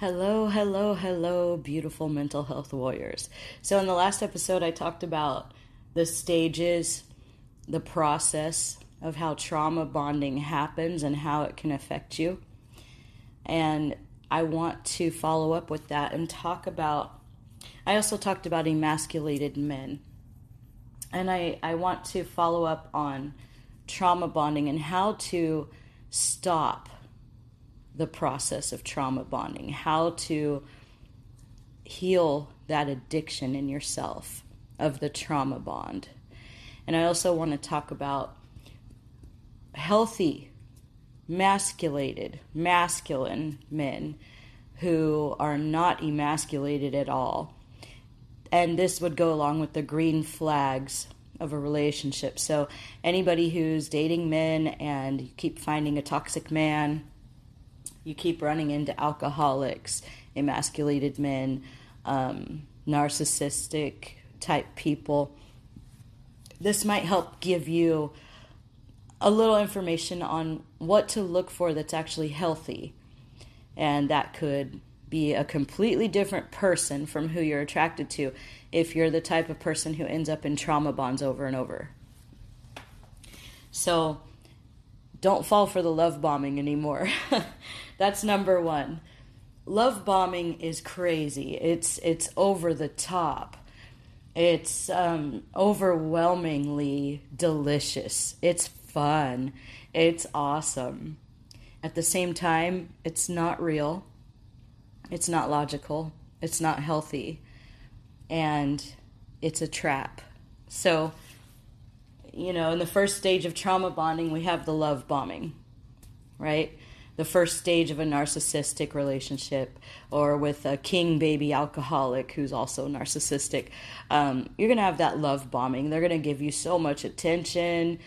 Hello, hello, hello, beautiful mental health warriors. So, in the last episode, I talked about the stages, the process of how trauma bonding happens and how it can affect you. And I want to follow up with that and talk about. I also talked about emasculated men. And I, I want to follow up on trauma bonding and how to stop the process of trauma bonding, how to heal that addiction in yourself of the trauma bond. And I also want to talk about healthy, masculated, masculine men who are not emasculated at all. And this would go along with the green flags of a relationship. So, anybody who's dating men and you keep finding a toxic man, you keep running into alcoholics, emasculated men, um, narcissistic type people. This might help give you a little information on what to look for that's actually healthy. And that could be a completely different person from who you're attracted to if you're the type of person who ends up in trauma bonds over and over. So don't fall for the love bombing anymore. That's number 1. Love bombing is crazy. It's it's over the top. It's um, overwhelmingly delicious. It's fun. It's awesome. At the same time, it's not real. It's not logical. It's not healthy. And it's a trap. So, you know, in the first stage of trauma bonding, we have the love bombing, right? The first stage of a narcissistic relationship, or with a king baby alcoholic who's also narcissistic, um, you're going to have that love bombing. They're going to give you so much attention.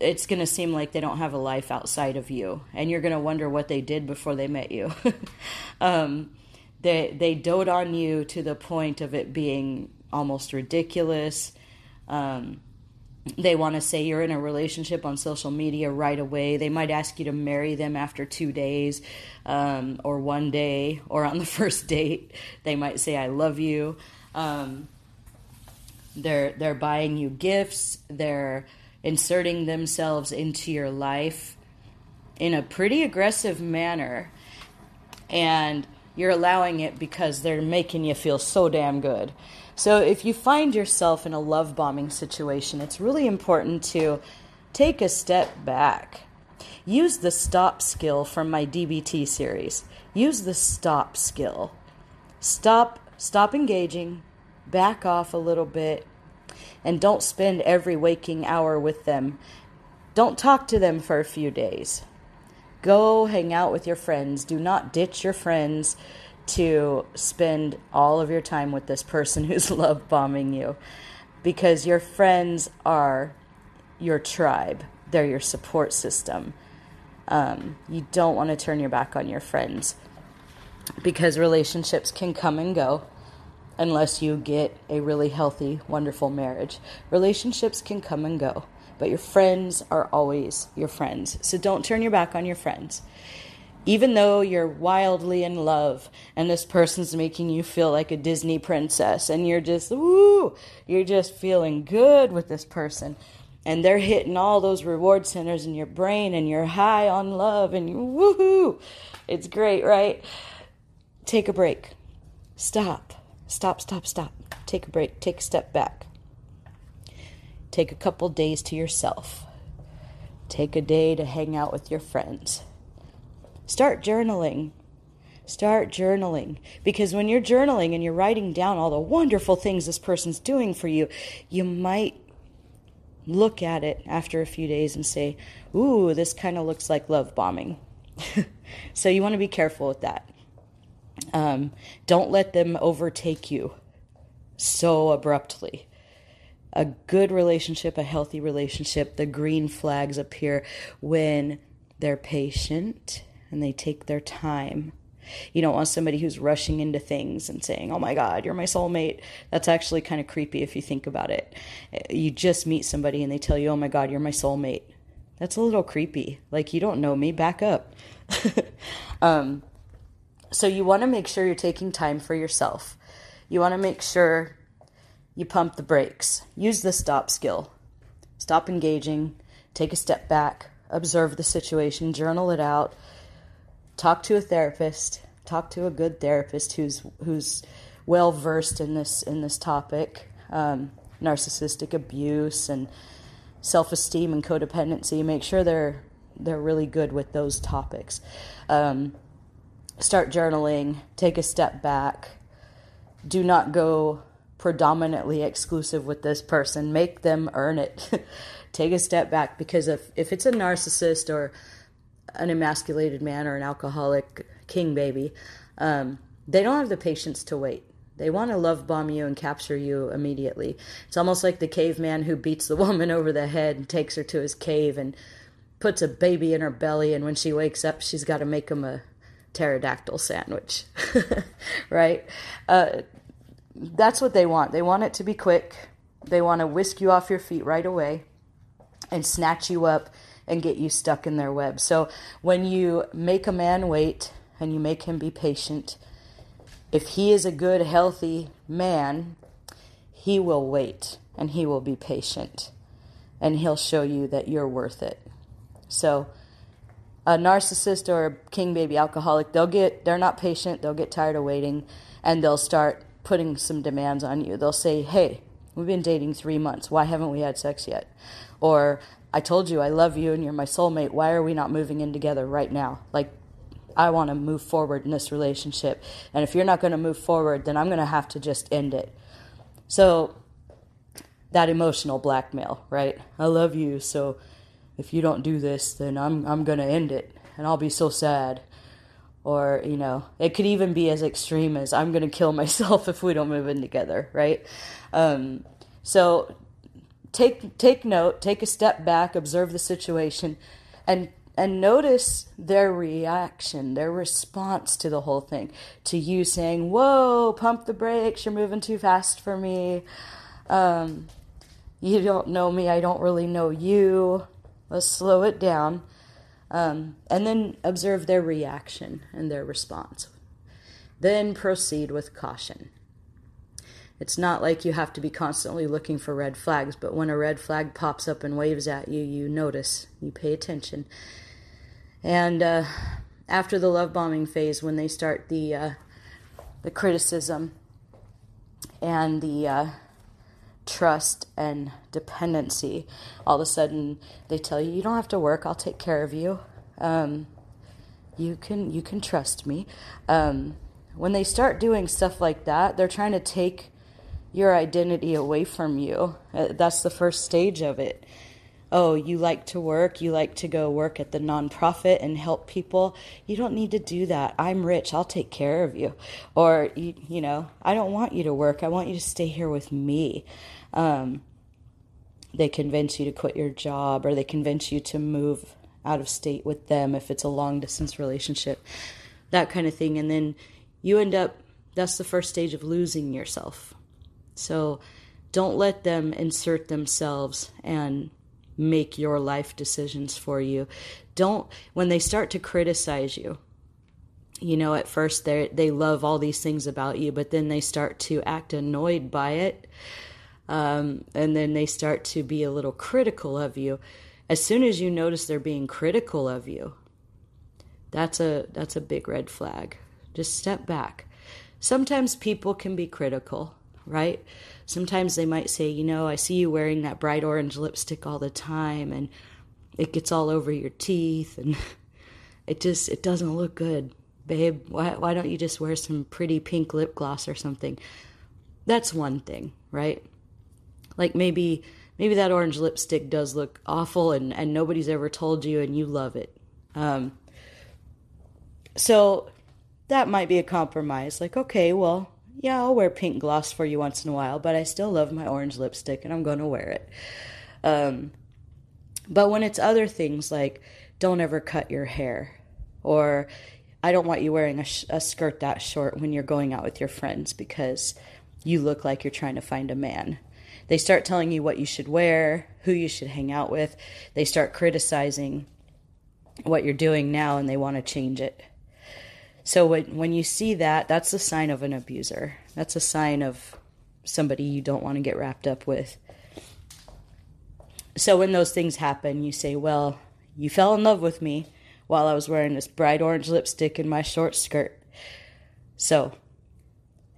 It's going to seem like they don't have a life outside of you, and you're going to wonder what they did before they met you. um, they they dote on you to the point of it being almost ridiculous. Um, they want to say you're in a relationship on social media right away. They might ask you to marry them after two days um, or one day or on the first date. They might say, I love you. Um, they're, they're buying you gifts, they're inserting themselves into your life in a pretty aggressive manner. And you're allowing it because they're making you feel so damn good. So if you find yourself in a love bombing situation, it's really important to take a step back. Use the stop skill from my DBT series. Use the stop skill. Stop stop engaging, back off a little bit, and don't spend every waking hour with them. Don't talk to them for a few days. Go hang out with your friends. Do not ditch your friends to spend all of your time with this person who's love bombing you because your friends are your tribe, they're your support system. Um, you don't want to turn your back on your friends because relationships can come and go unless you get a really healthy, wonderful marriage. Relationships can come and go, but your friends are always your friends. So don't turn your back on your friends even though you're wildly in love and this person's making you feel like a Disney princess and you're just, woo, you're just feeling good with this person. And they're hitting all those reward centers in your brain and you're high on love and you woohoo. It's great, right? Take a break. Stop. Stop, stop, stop. Take a break. Take a step back. Take a couple days to yourself. Take a day to hang out with your friends Start journaling. Start journaling. Because when you're journaling and you're writing down all the wonderful things this person's doing for you, you might look at it after a few days and say, Ooh, this kind of looks like love bombing. so you want to be careful with that. Um, don't let them overtake you so abruptly. A good relationship, a healthy relationship, the green flags appear when they're patient and they take their time. You don't want somebody who's rushing into things and saying, Oh my God, you're my soulmate. That's actually kind of creepy if you think about it. You just meet somebody and they tell you, Oh my God, you're my soulmate. That's a little creepy. Like, you don't know me, back up. um, So you want to make sure you're taking time for yourself. You want to make sure you pump the brakes. Use the stop skill. Stop engaging, take a step back, observe the situation, journal it out, talk to a therapist, talk to a good therapist who's who's well versed in this in this topic, um, narcissistic abuse and self esteem and codependency. Make sure they're they're really good with those topics. Um, start journaling. Take a step back. Do not go predominantly exclusive with this person. Make them earn it. take a step back because if if it's a narcissist or an emasculated man or an alcoholic king baby, um, they don't have the patience to wait. They want to love bomb you and capture you immediately. It's almost like the caveman who beats the woman over the head and takes her to his cave and puts a baby in her belly, and when she wakes up, she's got to make him a pterodactyl sandwich. right? Uh, that's what they want. They want it to be quick. They want to whisk you off your feet right away and snatch you up and get you stuck in their web. So when you make a man wait and you make him be patient, if he is a good, healthy man, he will wait and he will be patient and he'll show you that you're worth it. So, a narcissist or a king baby alcoholic, they'll get, they're not patient, they'll get tired of waiting, and they'll start putting some demands on you. They'll say, Hey, we've been dating three months. Why haven't we had sex yet? Or, I told you I love you and you're my soulmate. Why are we not moving in together right now? Like, I want to move forward in this relationship. And if you're not going to move forward, then I'm going to have to just end it. So, that emotional blackmail, right? I love you, so if you don't do this, then I'm I'm going to end it and I'll be so sad. Or, you know, it could even be as extreme as I'm going to kill myself if we don't move in together, right? Um, so take take note, take a step back, observe the situation and and notice their reaction, their response to the whole thing, to you saying, Whoa, pump the brakes, you're moving too fast for me. Um, you don't know me, I don't really know you. Let's slow it down. Um, and then observe their reaction and their response. Then proceed with caution. It's not like you have to be constantly looking for red flags, but when a red flag pops up and waves at you, you notice, you pay attention, and uh, after the love bombing phase, when they start the uh, the criticism and the uh, trust and dependency, all of a sudden they tell you, "You don't have to work. I'll take care of you. Um, you can you can trust me." Um, when they start doing stuff like that, they're trying to take your identity away from you. Uh, that's the first stage of it oh, you like to work, you like to go work at the nonprofit and help people. You don't need to do that. I'm rich, I'll take care of you. Or, you, you know, I don't want you to work, I want you to stay here with me. Um, they convince you to quit your job or they convince you to move out of state with them if it's a long distance relationship, that kind of thing. And then you end up, that's the first stage of losing yourself. So don't let them insert themselves and make your life decisions for you. Don't, when they start to criticize you, you know, at first they they love all these things about you, but then they start to act annoyed by it, um, and then they start to be a little critical of you. As soon as you notice they're being critical of you, that's a that's a big red flag. Just step back. Sometimes people can be critical, right? Sometimes they might say, you know, I see you wearing that bright orange lipstick all the time and it gets all over your teeth and it just it doesn't look good. Babe, why why don't you just wear some pretty pink lip gloss or something? That's one thing, right? Like maybe maybe that orange lipstick does look awful and, and nobody's ever told you and you love it. Um, so that might be a compromise. Like, okay, well, yeah, I'll wear pink gloss for you once in a while, but I still love my orange lipstick and I'm going to wear it. Um, but when it's other things like don't ever cut your hair or I don't want you wearing a, sh- a skirt that short when you're going out with your friends because you look like you're trying to find a man. They start telling you what you should wear, who you should hang out with. They start criticizing what you're doing now and they want to change it. So when when you see that, that's a sign of an abuser. That's a sign of somebody you don't want to get wrapped up with. So when those things happen, you say, "Well, you fell in love with me while I was wearing this bright orange lipstick and my short skirt. So,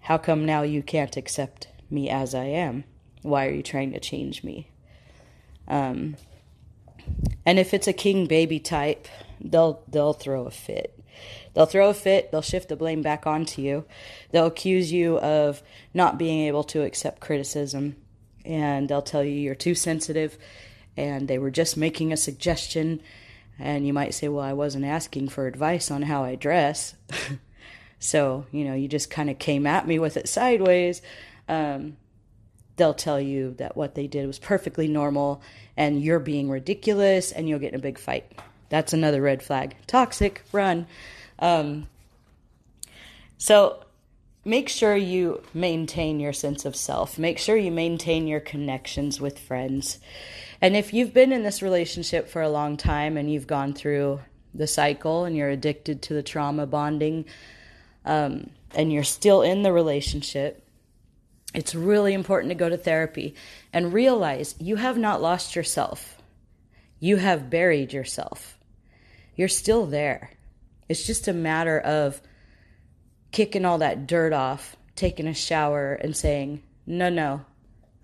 how come now you can't accept me as I am? Why are you trying to change me?" Um, and if it's a king baby type, they'll they'll throw a fit. They'll throw a fit, they'll shift the blame back onto you. They'll accuse you of not being able to accept criticism and they'll tell you you're too sensitive and they were just making a suggestion and you might say, "Well, I wasn't asking for advice on how I dress." so, you know, you just kind of came at me with it sideways. Um, they'll tell you that what they did was perfectly normal and you're being ridiculous and you'll get in a big fight. That's another red flag. Toxic, run. Um, so make sure you maintain your sense of self. Make sure you maintain your connections with friends. And if you've been in this relationship for a long time and you've gone through the cycle and you're addicted to the trauma bonding um, and you're still in the relationship, it's really important to go to therapy and realize you have not lost yourself. You have buried yourself. You're still there. It's just a matter of kicking all that dirt off, taking a shower, and saying, No, no,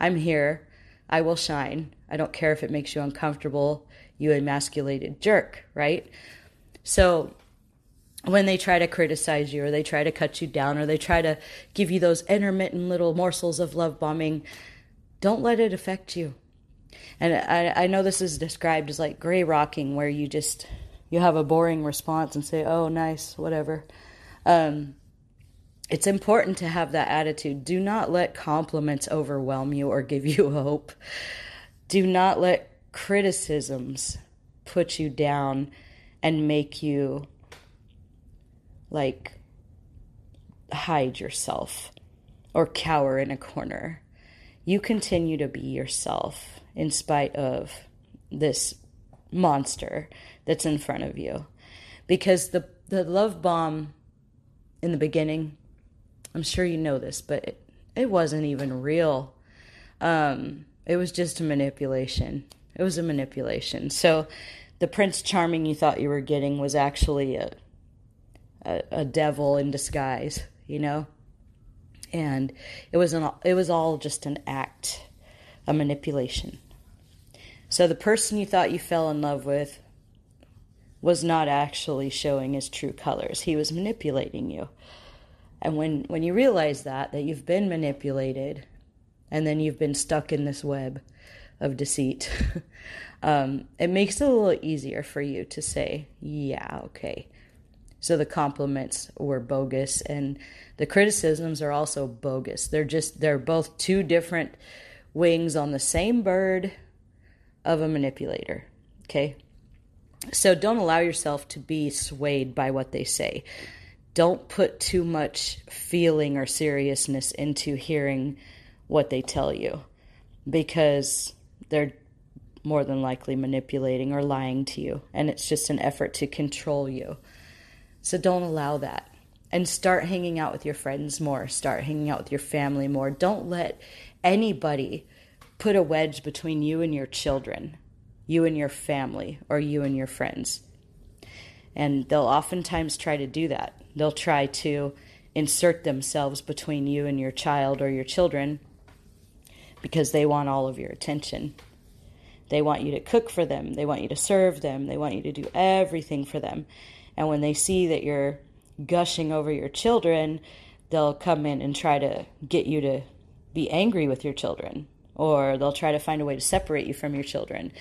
I'm here. I will shine. I don't care if it makes you uncomfortable, you emasculated jerk, right? So when they try to criticize you or they try to cut you down or they try to give you those intermittent little morsels of love bombing, don't let it affect you. And I, I know this is described as like gray rocking, where you just you have a boring response and say, "Oh, nice, whatever." Um, it's important to have that attitude. Do not let compliments overwhelm you or give you hope. Do not let criticisms put you down and make you like hide yourself or cower in a corner. You continue to be yourself in spite of this monster that's in front of you. Because the, the love bomb in the beginning, I'm sure you know this, but it, it wasn't even real. Um, it was just a manipulation. It was a manipulation. So the Prince Charming you thought you were getting was actually a, a, a devil in disguise, you know? And it was an, it was all just an act, a manipulation. So the person you thought you fell in love with was not actually showing his true colors. He was manipulating you. And when, when you realize that, that you've been manipulated and then you've been stuck in this web of deceit, um, it makes it a little easier for you to say, yeah, okay. So the compliments were bogus and the criticisms are also bogus. They're just, they're both two different wings on the same bird of a manipulator. Okay. So don't allow yourself to be swayed by what they say. Don't put too much feeling or seriousness into hearing what they tell you because they're more than likely manipulating or lying to you. And it's just an effort to control you. So don't allow that. And start hanging out with your friends more. Start hanging out with your family more. Don't let anybody put a wedge between you and your children, you and your family, or you and your friends. And they'll oftentimes try to do that. They'll try to insert themselves between you and your child or your children because they want all of your attention. They want you to cook for them, they want you to serve them, they want you to do everything for them. And when they see that you're gushing over your children, they'll come in and try to get you to be angry with your children, or they'll try to find a way to separate you from your children.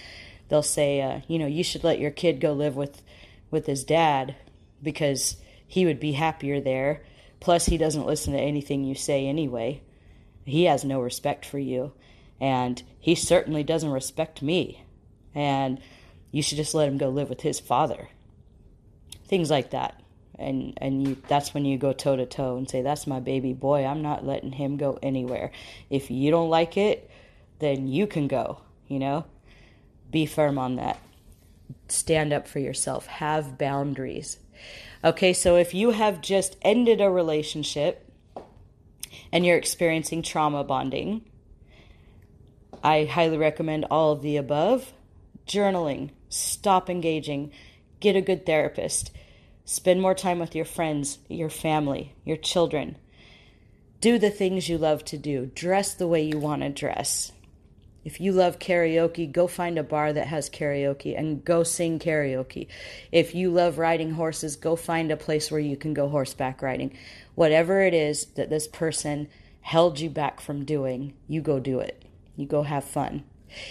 They'll say, uh, you know, you should let your kid go live with with his dad because he would be happier there. Plus, he doesn't listen to anything you say anyway. He has no respect for you, and he certainly doesn't respect me. And you should just let him go live with his father. Things like that. And and you that's when you go toe to toe and say that's my baby boy. I'm not letting him go anywhere. If you don't like it, then you can go, you know? Be firm on that. Stand up for yourself. Have boundaries. Okay, so if you have just ended a relationship and you're experiencing trauma bonding, I highly recommend all of the above. Journaling, stop engaging, get a good therapist, spend more time with your friends, your family, your children. Do the things you love to do, dress the way you want to dress. If you love karaoke, go find a bar that has karaoke and go sing karaoke. If you love riding horses, go find a place where you can go horseback riding. Whatever it is that this person held you back from doing, you go do it. You go have fun.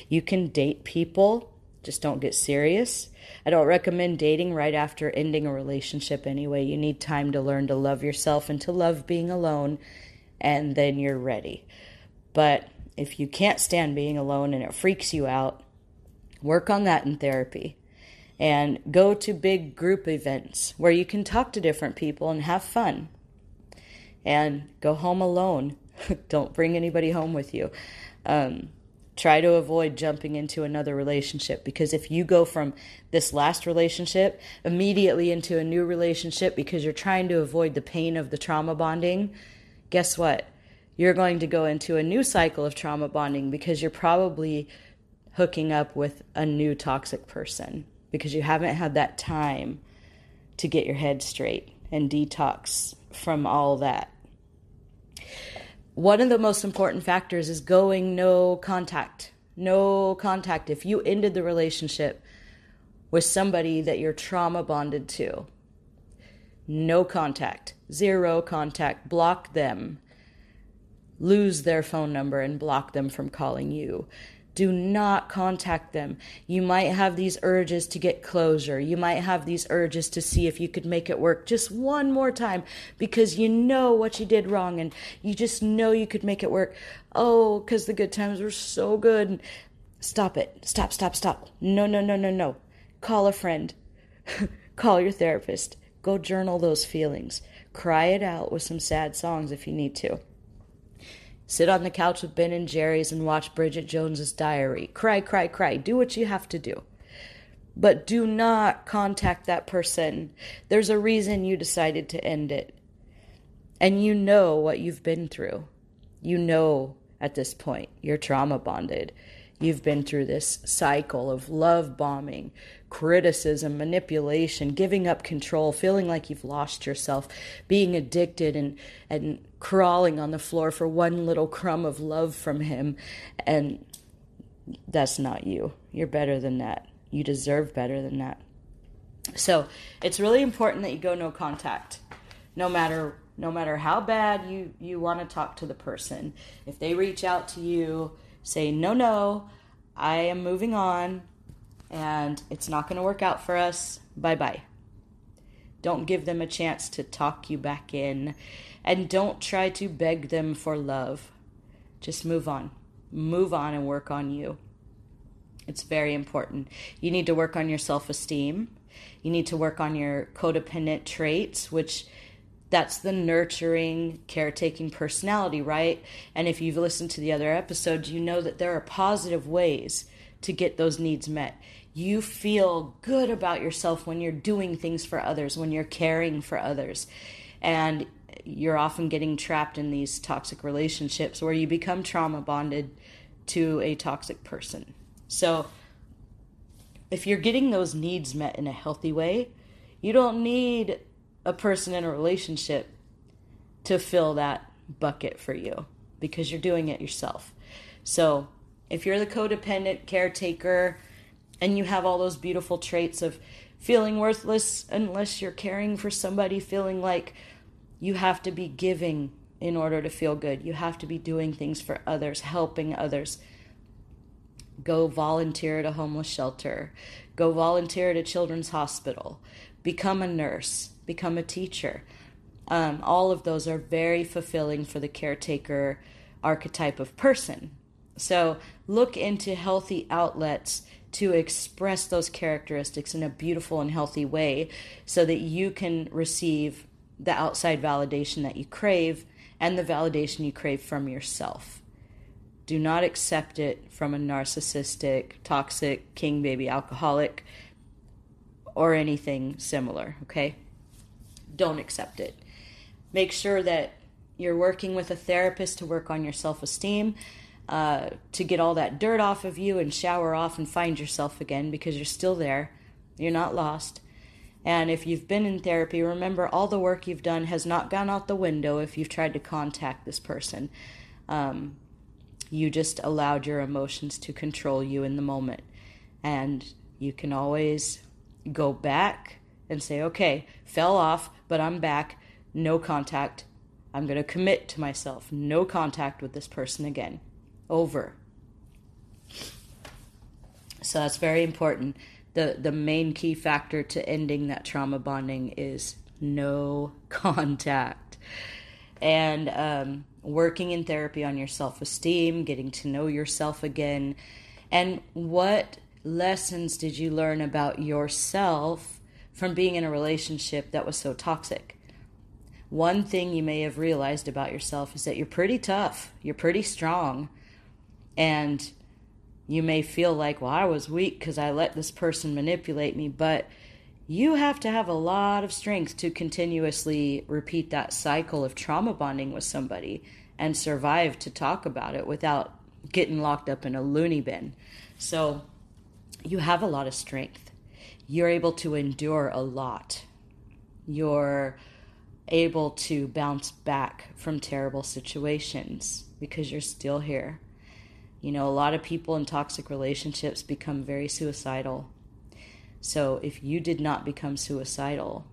You can date people, just don't get serious. I don't recommend dating right after ending a relationship anyway. You need time to learn to love yourself and to love being alone, and then you're ready. But if you can't stand being alone and it freaks you out, work on that in therapy. And go to big group events where you can talk to different people and have fun. And go home alone. don't bring anybody home with you. Um, try to avoid jumping into another relationship because if you go from this last relationship immediately into a new relationship because you're trying to avoid the pain of the trauma bonding, guess what? You're going to go into a new cycle of trauma bonding because you're probably hooking up with a new toxic person because you haven't had that time to get your head straight and detox from all that one of the most important factors is going no contact. No contact. If you ended the relationship with somebody that you're trauma bonded to, no contact, zero contact, block them, lose their phone number and block them from calling you do not contact them. You might have these urges to get closure. You might have these urges to see if you could make it work just one more time because you know what you did wrong and you just know you could make it work. Oh, because the good times were so good. Stop it. Stop, stop, stop. No, no, no, no, no. Call a friend. Call your therapist. Go journal those feelings. Cry it out with some sad songs if you need to. Sit on the couch with Ben and Jerry's and watch Bridget Jones's diary. Cry, cry, cry. Do what you have to do. But do not contact that person. There's a reason you decided to end it. And you know what you've been through. You know at this point you're trauma bonded. You've been through this cycle of love bombing, criticism, manipulation, giving up control, feeling like you've lost yourself, being addicted and and crawling on the floor for one little crumb of love from him and that's not you. You're better than that. You deserve better than that. So, it's really important that you go no contact. No matter no matter how bad you you want to talk to the person. If they reach out to you say, no, no, I am moving on and it's not going to work out for us. Bye bye. Don't give them a chance to talk you back in and don't try to beg them for love. Just move on. Move on and work on you. It's very important. You need to work on your self esteem. You need to work on your codependent traits, which that's the nurturing, caretaking personality, right? And if you've listened to the other episodes, you know that there are positive ways to get those needs met. You feel good about yourself when you're doing things for others, when you're caring for others. And you're often getting trapped in these toxic relationships where you become trauma bonded to a toxic person. So, if you're getting those needs met in a healthy way, you don't need a person in a relationship to fill that bucket for you because you're doing it yourself. So, if you're the codependent caretaker and you have all those beautiful traits of feeling worthless unless you're caring for somebody, feeling like you have to be giving in order to feel good, you have to be doing things for others, helping others. Go volunteer at a homeless shelter, go volunteer at a children's hospital, become a nurse, become a teacher. Um, all of those are very fulfilling for the caretaker archetype of person. So look into healthy outlets to express those characteristics in a beautiful and healthy way so that you can receive the outside validation that you crave and the validation you crave from yourself. Do not accept it from a narcissistic, toxic, king baby alcoholic or anything similar, okay? don't accept it. Make sure that you're working with a therapist to work on your self esteem, uh, to get all that dirt off of you and shower off and find yourself again because you're still there. You're not lost. And if you've been in therapy, remember all the work you've done has not gone out the window if you've tried to contact this person. Um, you just allowed your emotions to control you in the moment. And you can always go back and say, okay, fell off, but I'm back, no contact. I'm going to commit to myself, no contact with this person again. Over. So that's very important. The the main key factor to ending that trauma bonding is no contact. And um, working in therapy on your self esteem, getting to know yourself again, and what lessons did you learn about yourself from being in a relationship that was so toxic? One thing you may have realized about yourself is that you're pretty tough, you're pretty strong, and you may feel like, well, I was weak because I let this person manipulate me, but you have to have a lot of strength to continuously repeat that cycle of trauma bonding with somebody and survive to talk about it without getting locked up in a loony bin. So, you have a lot of strength. You're able to endure a lot. You're able to bounce back from terrible situations because you're still here. You know, a lot of people in toxic relationships become very suicidal. So if you did not become suicidal,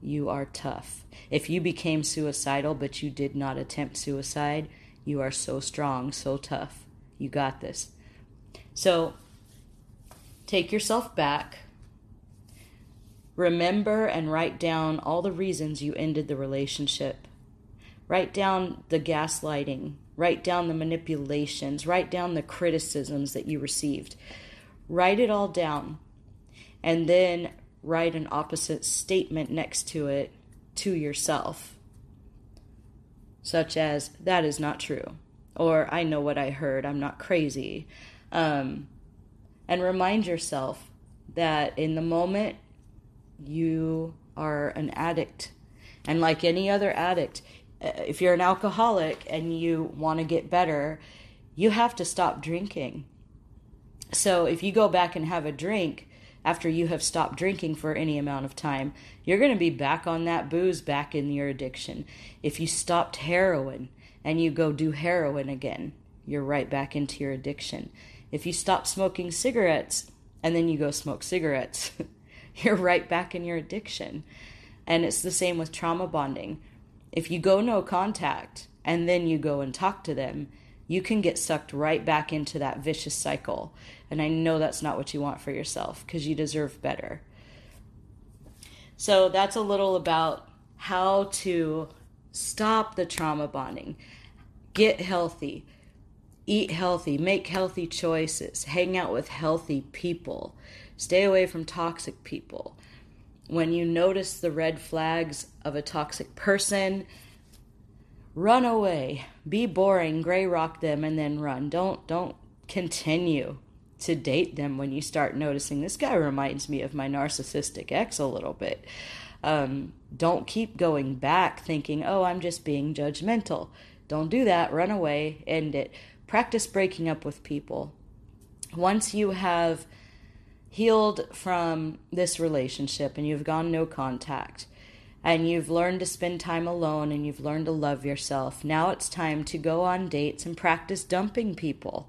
you are tough. If you became suicidal but you did not attempt suicide, you are so strong, so tough. You got this. So take yourself back. Remember and write down all the reasons you ended the relationship. Write down the gaslighting. Write down the manipulations. Write down the criticisms that you received. Write it all down. And then write an opposite statement next to it to yourself, such as, that is not true, or I know what I heard, I'm not crazy, um, and remind yourself that in the moment you are an addict. And like any other addict, Uh, if you're an alcoholic and you want to get better, you have to stop drinking. So if you go back and have a drink after you have stopped drinking for any amount of time, you're going to be back on that booze, back in your addiction. If you stopped heroin and you go do heroin again, you're right back into your addiction. If you stop smoking cigarettes and then you go smoke cigarettes, you're right back in your addiction. And it's the same with trauma bonding. If you go no contact and then you go and talk to them, you can get sucked right back into that vicious cycle. And I know that's not what you want for yourself because you deserve better. So that's a little about how to stop the trauma bonding, get healthy, eat healthy, make healthy choices, hang out with healthy people, stay away from toxic people. When you notice the red flags of a toxic person, run away. Be boring, gray rock them and then run. Don't don't continue to date them when you start noticing this guy reminds me of my narcissistic ex a little bit. Um, don't keep going back thinking, oh, I'm just being judgmental. Don't do that. Run away. End it practice breaking up with people. Once you have healed from this relationship and you've gone no contact and you've learned to spend time alone and you've learned to love yourself, now it's time to go on dates and practice dumping people.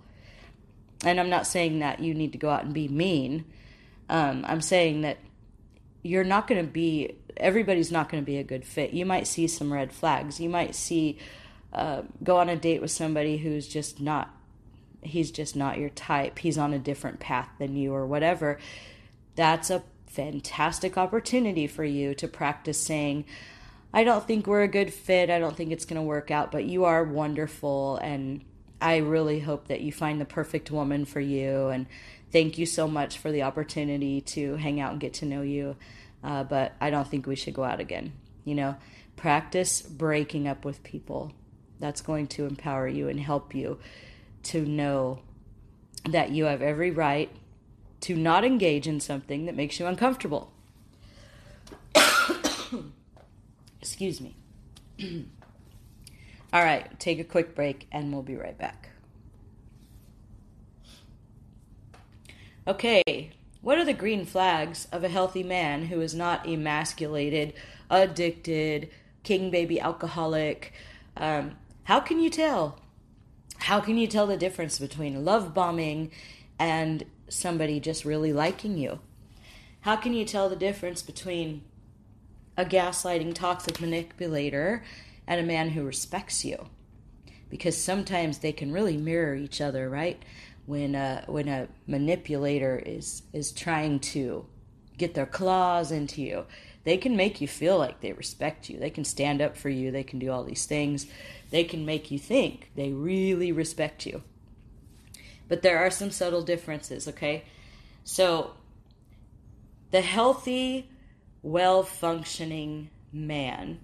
And I'm not saying that you need to go out and be mean. Um, I'm saying that you're not going to be, everybody's not going to be a good fit. You might see some red flags. You might see uh, go on a date with somebody who's just not he's just not your type. He's on a different path than you or whatever. That's a fantastic opportunity for you to practice saying i don't think we're a good fit. I don't think it's going to work out but you are wonderful and i really hope that you find the perfect woman for you and thank you so much for the opportunity to hang out and get to know you uh, but i don't think we should go out again. You know practice breaking up with people. That's going to empower you and help you to know that you have every right to not engage in something that makes you uncomfortable. Excuse me. All right, take a quick break and we'll be right back. Okay, what are the green flags of a healthy man who is not emasculated, addicted, king baby alcoholic? Um, how can you tell? How can you tell the difference between love bombing and somebody just really liking you? How can you tell the difference between a gaslighting, toxic manipulator and a man who respects you? Because sometimes they can really mirror each other, right? When a, when a manipulator is is trying to get their claws into you, they can make you feel like they respect you. They can stand up for you. They can do all these things. They can make you think they really respect you. But there are some subtle differences, okay? So, the healthy, well functioning man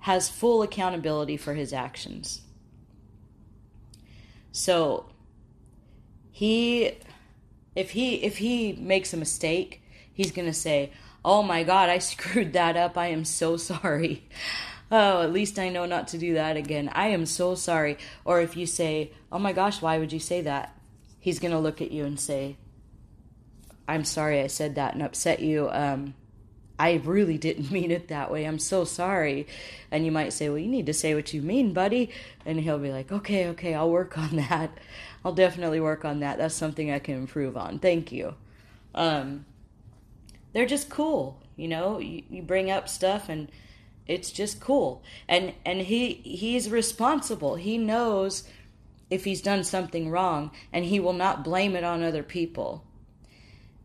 has full accountability for his actions. So, he if he if he makes a mistake, he's going to say, "Oh my god, I screwed that up. I am so sorry." oh, at least I know not to do that again. I am so sorry. Or if you say, oh my gosh, why would you say that? He's going to look at you and say, I'm sorry I said that and upset you. Um, I really didn't mean it that way. I'm so sorry. And you might say, Well, you need to say what you mean, buddy. And he'll be like, Okay, okay, I'll work on that. I'll definitely work on that. That's something I can improve on. Thank you. Um, they're just cool. You know, you, you bring up stuff and it's just cool. And and he he's responsible. He knows if he's done something wrong and he will not blame it on other people.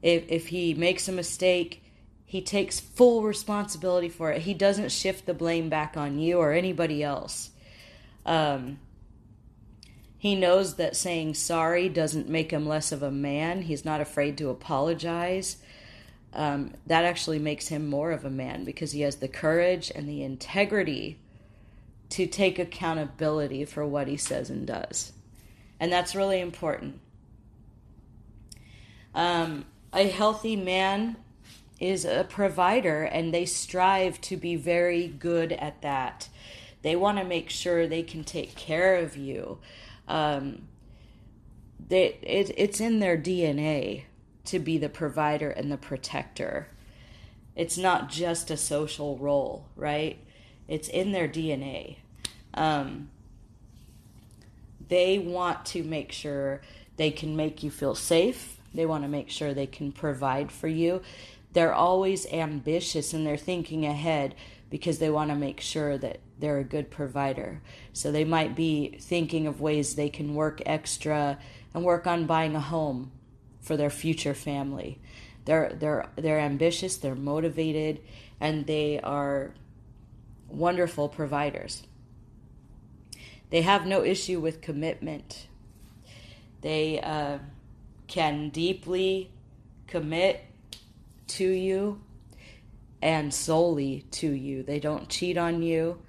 If if he makes a mistake he takes full responsibility for it. He doesn't shift the blame back on you or anybody else. Um, he knows that saying sorry doesn't make him less of a man. He's not afraid to apologize um, that actually makes him more of a man because he has the courage and the integrity to take accountability for what he says and does. And that's really important. Um, a healthy man is a provider, and they strive to be very good at that. They want to make sure they can take care of you. Um, they, it, it's in their DNA to be the provider and the protector. It's not just a social role, right? It's in their DNA. Um, they want to make sure they can make you feel safe. They want to make sure they can provide for you. They're always ambitious and they're thinking ahead because they want to make sure that they're a good provider. So they might be thinking of ways they can work extra and work on buying a home for their future family. They're they're they're ambitious, they're motivated, and they are wonderful providers. They have no issue with commitment. They uh, can deeply commit to you and solely to you. They don't cheat on you.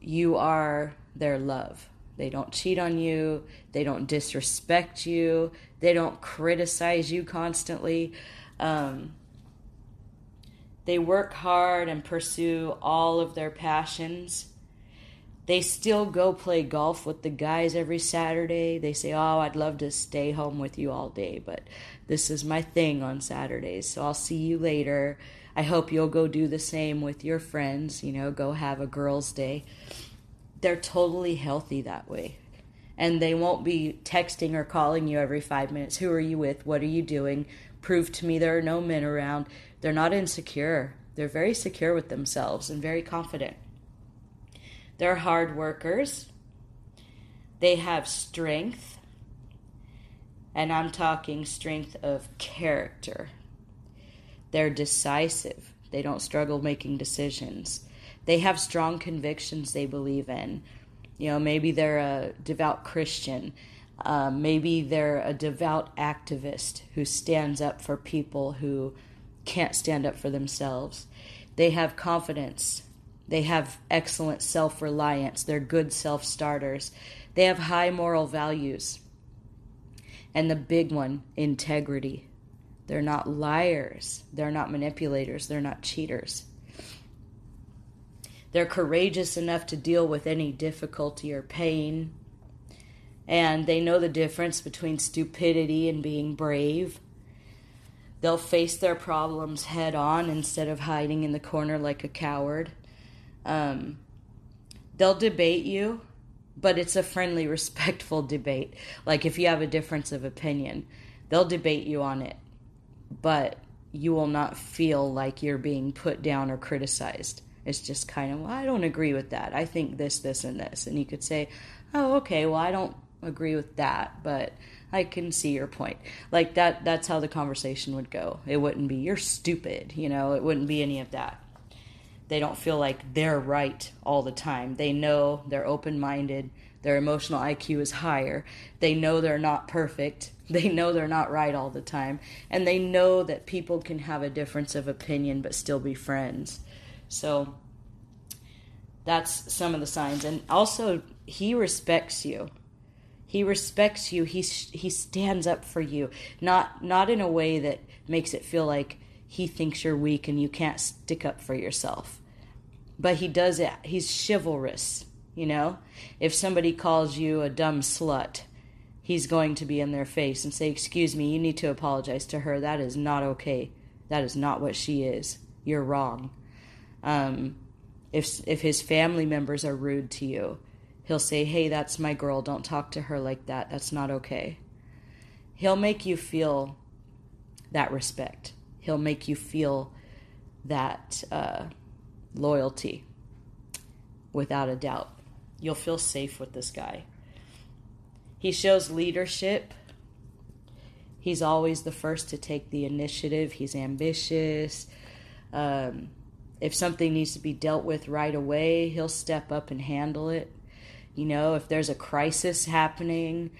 You are their love. They don't cheat on you. They don't disrespect you. They don't criticize you constantly. Um, they work hard and pursue all of their passions. They still go play golf with the guys every Saturday. They say, Oh, I'd love to stay home with you all day, but this is my thing on Saturdays, so I'll see you later. I hope you'll go do the same with your friends, you know, go have a girls' day. They're totally healthy that way and they won't be texting or calling you every five minutes. Who are you with? What are you doing? Prove to me there are no men around. They're not insecure. They're very secure with themselves and very confident. They're hard workers. They have strength. And I'm talking strength of character. They're decisive. They don't struggle making decisions. They have strong convictions they believe in. You know, maybe they're a devout Christian. Um, maybe they're a devout activist who stands up for people who can't stand up for themselves. They have confidence. They have excellent self reliance. They're good self starters. They have high moral values. And the big one, integrity. They're not liars. They're not manipulators. They're not cheaters. They're courageous enough to deal with any difficulty or pain. And they know the difference between stupidity and being brave. They'll face their problems head on instead of hiding in the corner like a coward. Um, they'll debate you, but it's a friendly, respectful debate. Like if you have a difference of opinion, they'll debate you on it, but you will not feel like you're being put down or criticized. It's just kind of, well, I don't agree with that. I think this, this, and this. And you could say, oh, okay, well, I don't agree with that, but I can see your point. Like that, that's how the conversation would go. It wouldn't be, you're stupid, you know, it wouldn't be any of that. They don't feel like they're right all the time. They know they're open minded. Their emotional IQ is higher. They know they're not perfect. They know they're not right all the time. And they know that people can have a difference of opinion but still be friends. So that's some of the signs. And also, he respects you. He respects you. He he stands up for you. Not not in a way that makes it feel like he thinks you're weak and you can't stick up for yourself. But he does it. He's chivalrous, you know? If somebody calls you a dumb slut, he's going to be in their face and say, "Excuse me, you need to apologize to her. That is not okay. That is not what she is. You're wrong." Um, if if his family members are rude to you, he'll say, "Hey, that's my girl. Don't talk to her like that. That's not okay." He'll make you feel that respect. He'll make you feel that uh, loyalty, without a doubt. You'll feel safe with this guy. He shows leadership. He's always the first to take the initiative. He's ambitious. Um, if something needs to be dealt with right away, he'll step up and handle it. You know, if there's a crisis happening,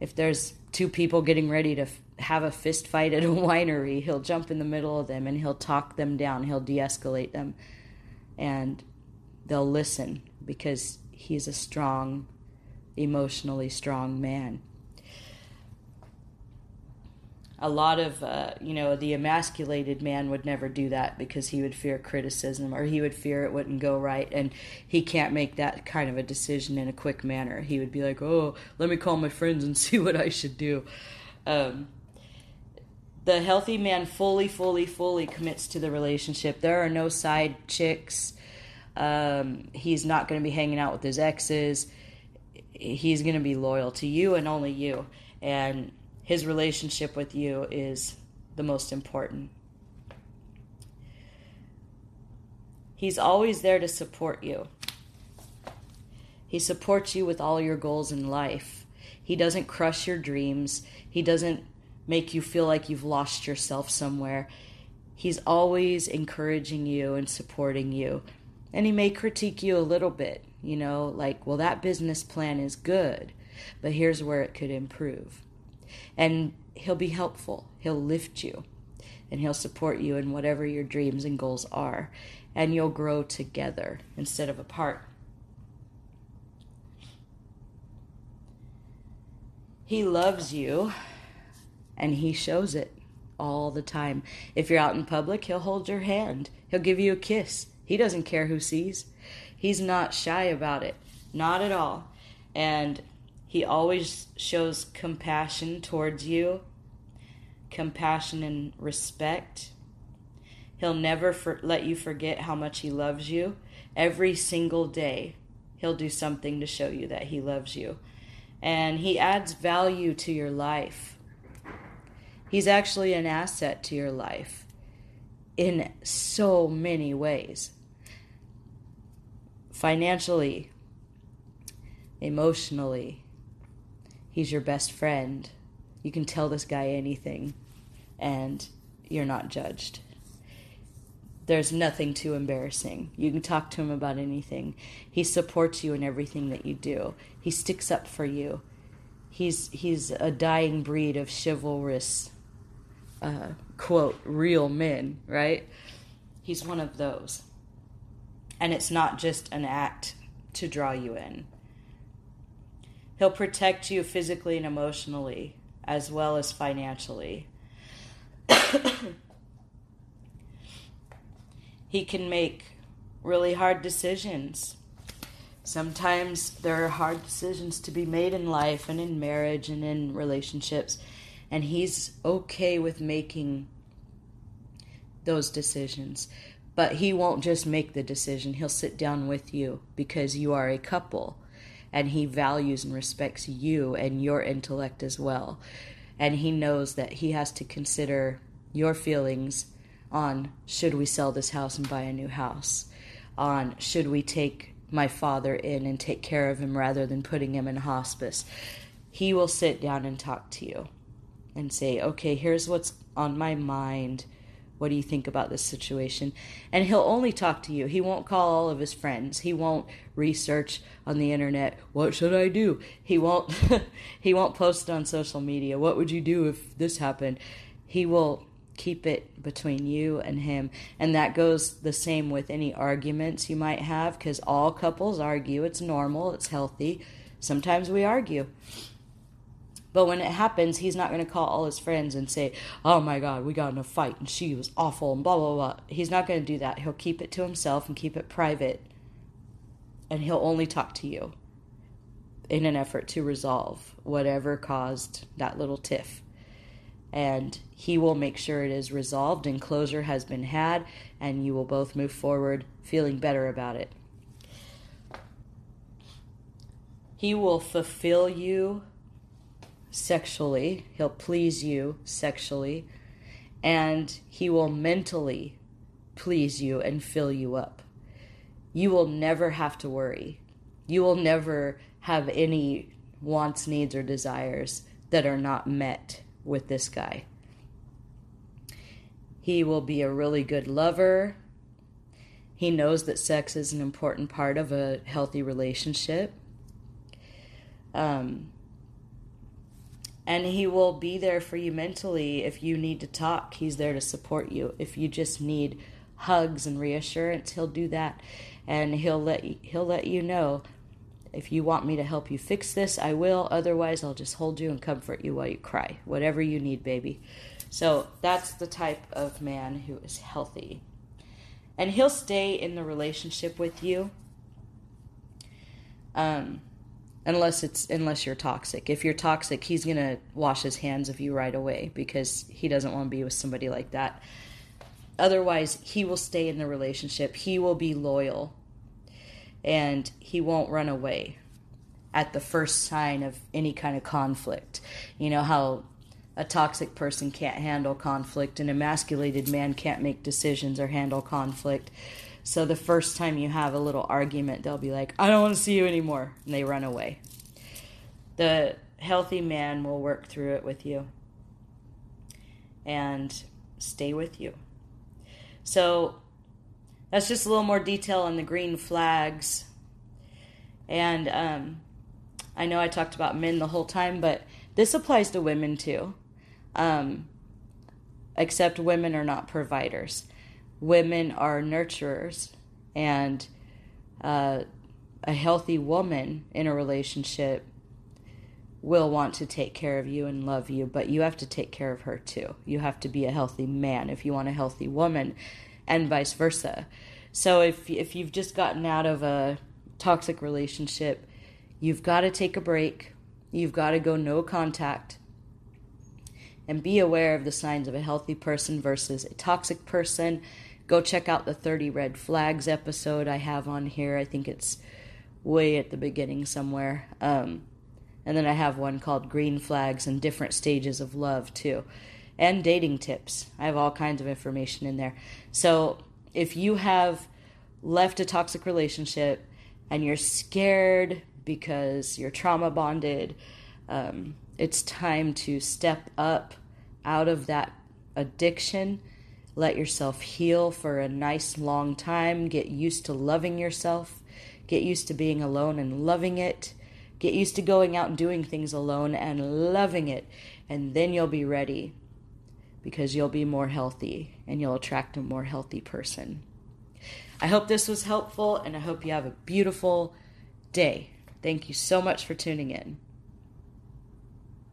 if there's two people getting ready to have a fist fight at a winery, he'll jump in the middle of them and he'll talk them down, he'll de escalate them, and they'll listen because he's a strong, emotionally strong man a lot of uh, you know the emasculated man would never do that because he would fear criticism or he would fear it wouldn't go right. And he can't make that kind of a decision in a quick manner. He would be like oh let me call my friends and see what i should do. Um, the healthy man fully fully fully commits to the relationship. There are no side chicks. Um, he's not going to be hanging out with his exes. He's going to be loyal to you and only you. And his relationship with you is the most important. He's always there to support you. He supports you with all your goals in life. He doesn't crush your dreams. He doesn't make you feel like you've lost yourself somewhere. He's always encouraging you and supporting you. And he may critique you a little bit, you know, like, well, that business plan is good, but here's where it could improve and he'll be helpful. He'll lift you and he'll support you in whatever your dreams and goals are. And you'll grow together instead of apart. He loves you and he shows it all the time. If you're out in public, he'll hold your hand, he'll give you a kiss. He doesn't care who sees. He's not shy about it, not at all. And he always shows compassion towards you, compassion and respect. He'll never for- let you forget how much he loves you. Every single day, he'll do something to show you that he loves you. And he adds value to your life. He's actually an asset to your life in so many ways financially, emotionally, he's your best friend. You can tell this guy anything, and you're not judged. There's nothing too embarrassing. You can talk to him about anything. He supports you in everything that you do. He sticks up for you. He's he's a dying breed of chivalrous, uh, quote, real men, right? He's one of those. And it's not just an act to draw you in. He'll protect you physically and emotionally, as well as financially. he can make really hard decisions. Sometimes there are hard decisions to be made in life and in marriage and in relationships, and he's okay with making those decisions. But he won't just make the decision, he'll sit down with you because you are a couple and he values and respects you and your intellect as well. And he knows that he has to consider your feelings on should we sell this house and buy a new house, on should we take my father in and take care of him rather than putting him in hospice. He will sit down and talk to you and say, okay, here's what's on my mind what do you think about this situation? And he'll only talk to you. He won't call all of his friends. He won't research on the internet, what should I do? He won't he won't post on social media, what would you do if this happened? He will keep it between you and him. And that goes the same with any arguments you might have cuz all couples argue. It's normal, it's healthy. Sometimes we argue. But when it happens, he's not going to call all his friends and say, Oh my God, we got in a fight and she was awful and blah, blah, blah. He's not going to do that. He'll keep it to himself and keep it private. And he'll only talk to you in an effort to resolve whatever caused that little tiff. And he will make sure it is resolved and closure has been had, and you will both move forward feeling better about it. He will fulfill you sexually, he'll please you sexually, and he will mentally please you and fill you up. You will never have to worry. You will never have any wants, needs, or desires that are not met with this guy. He will be a really good lover. He knows that sex is an important part of a healthy relationship. Um, and he will be there for you mentally if you need to talk. He's there to support you. If you just need hugs and reassurance he'll do that. And he'll let you, he'll let you know if you want me to help you fix this I will. Otherwise I'll just hold you and comfort you while you cry. Whatever you need baby. So that's the type of man who is healthy. And he'll stay in the relationship with you. Um unless it's unless you're toxic. If you're toxic, he's gonna wash his hands of you right away because he doesn't want to be with somebody like that. Otherwise, he will stay in the relationship. He will be loyal, and he won't run away at the first sign of any kind of conflict. You know how a toxic person can't handle conflict, an emasculated man can't make decisions or handle conflict. So the first time you have a little argument, they'll be like, I don't want to see you anymore. And they run away. The healthy man will work through it with you and stay with you. So that's just a little more detail on the green flags. And um, I know I talked about men the whole time, but this applies to women too. Um, except women are not providers women are nurturers and uh, a healthy woman in a relationship will want to take care of you and love you, but you have to take care of her too. You have to be a healthy man if you want a healthy woman, and vice versa. So if if you've just gotten out of a toxic relationship, you've got to take a break. You've got to go no contact and be aware of the signs of a healthy person versus a toxic person go check out the 30 red flags episode I have on here. I think it's way at the beginning somewhere. Um, and then I have one called Green Flags and Different Stages of Love, too. And dating tips. I have all kinds of information in there. So if you have left a toxic relationship and you're scared because you're trauma bonded, um, it's time to step up out of that addiction let yourself heal for a nice long time. Get used to loving yourself. Get used to being alone and loving it. Get used to going out and doing things alone and loving it. And then you'll be ready because you'll be more healthy and you'll attract a more healthy person. I hope this was helpful and I hope you have a beautiful day. Thank you so much for tuning in.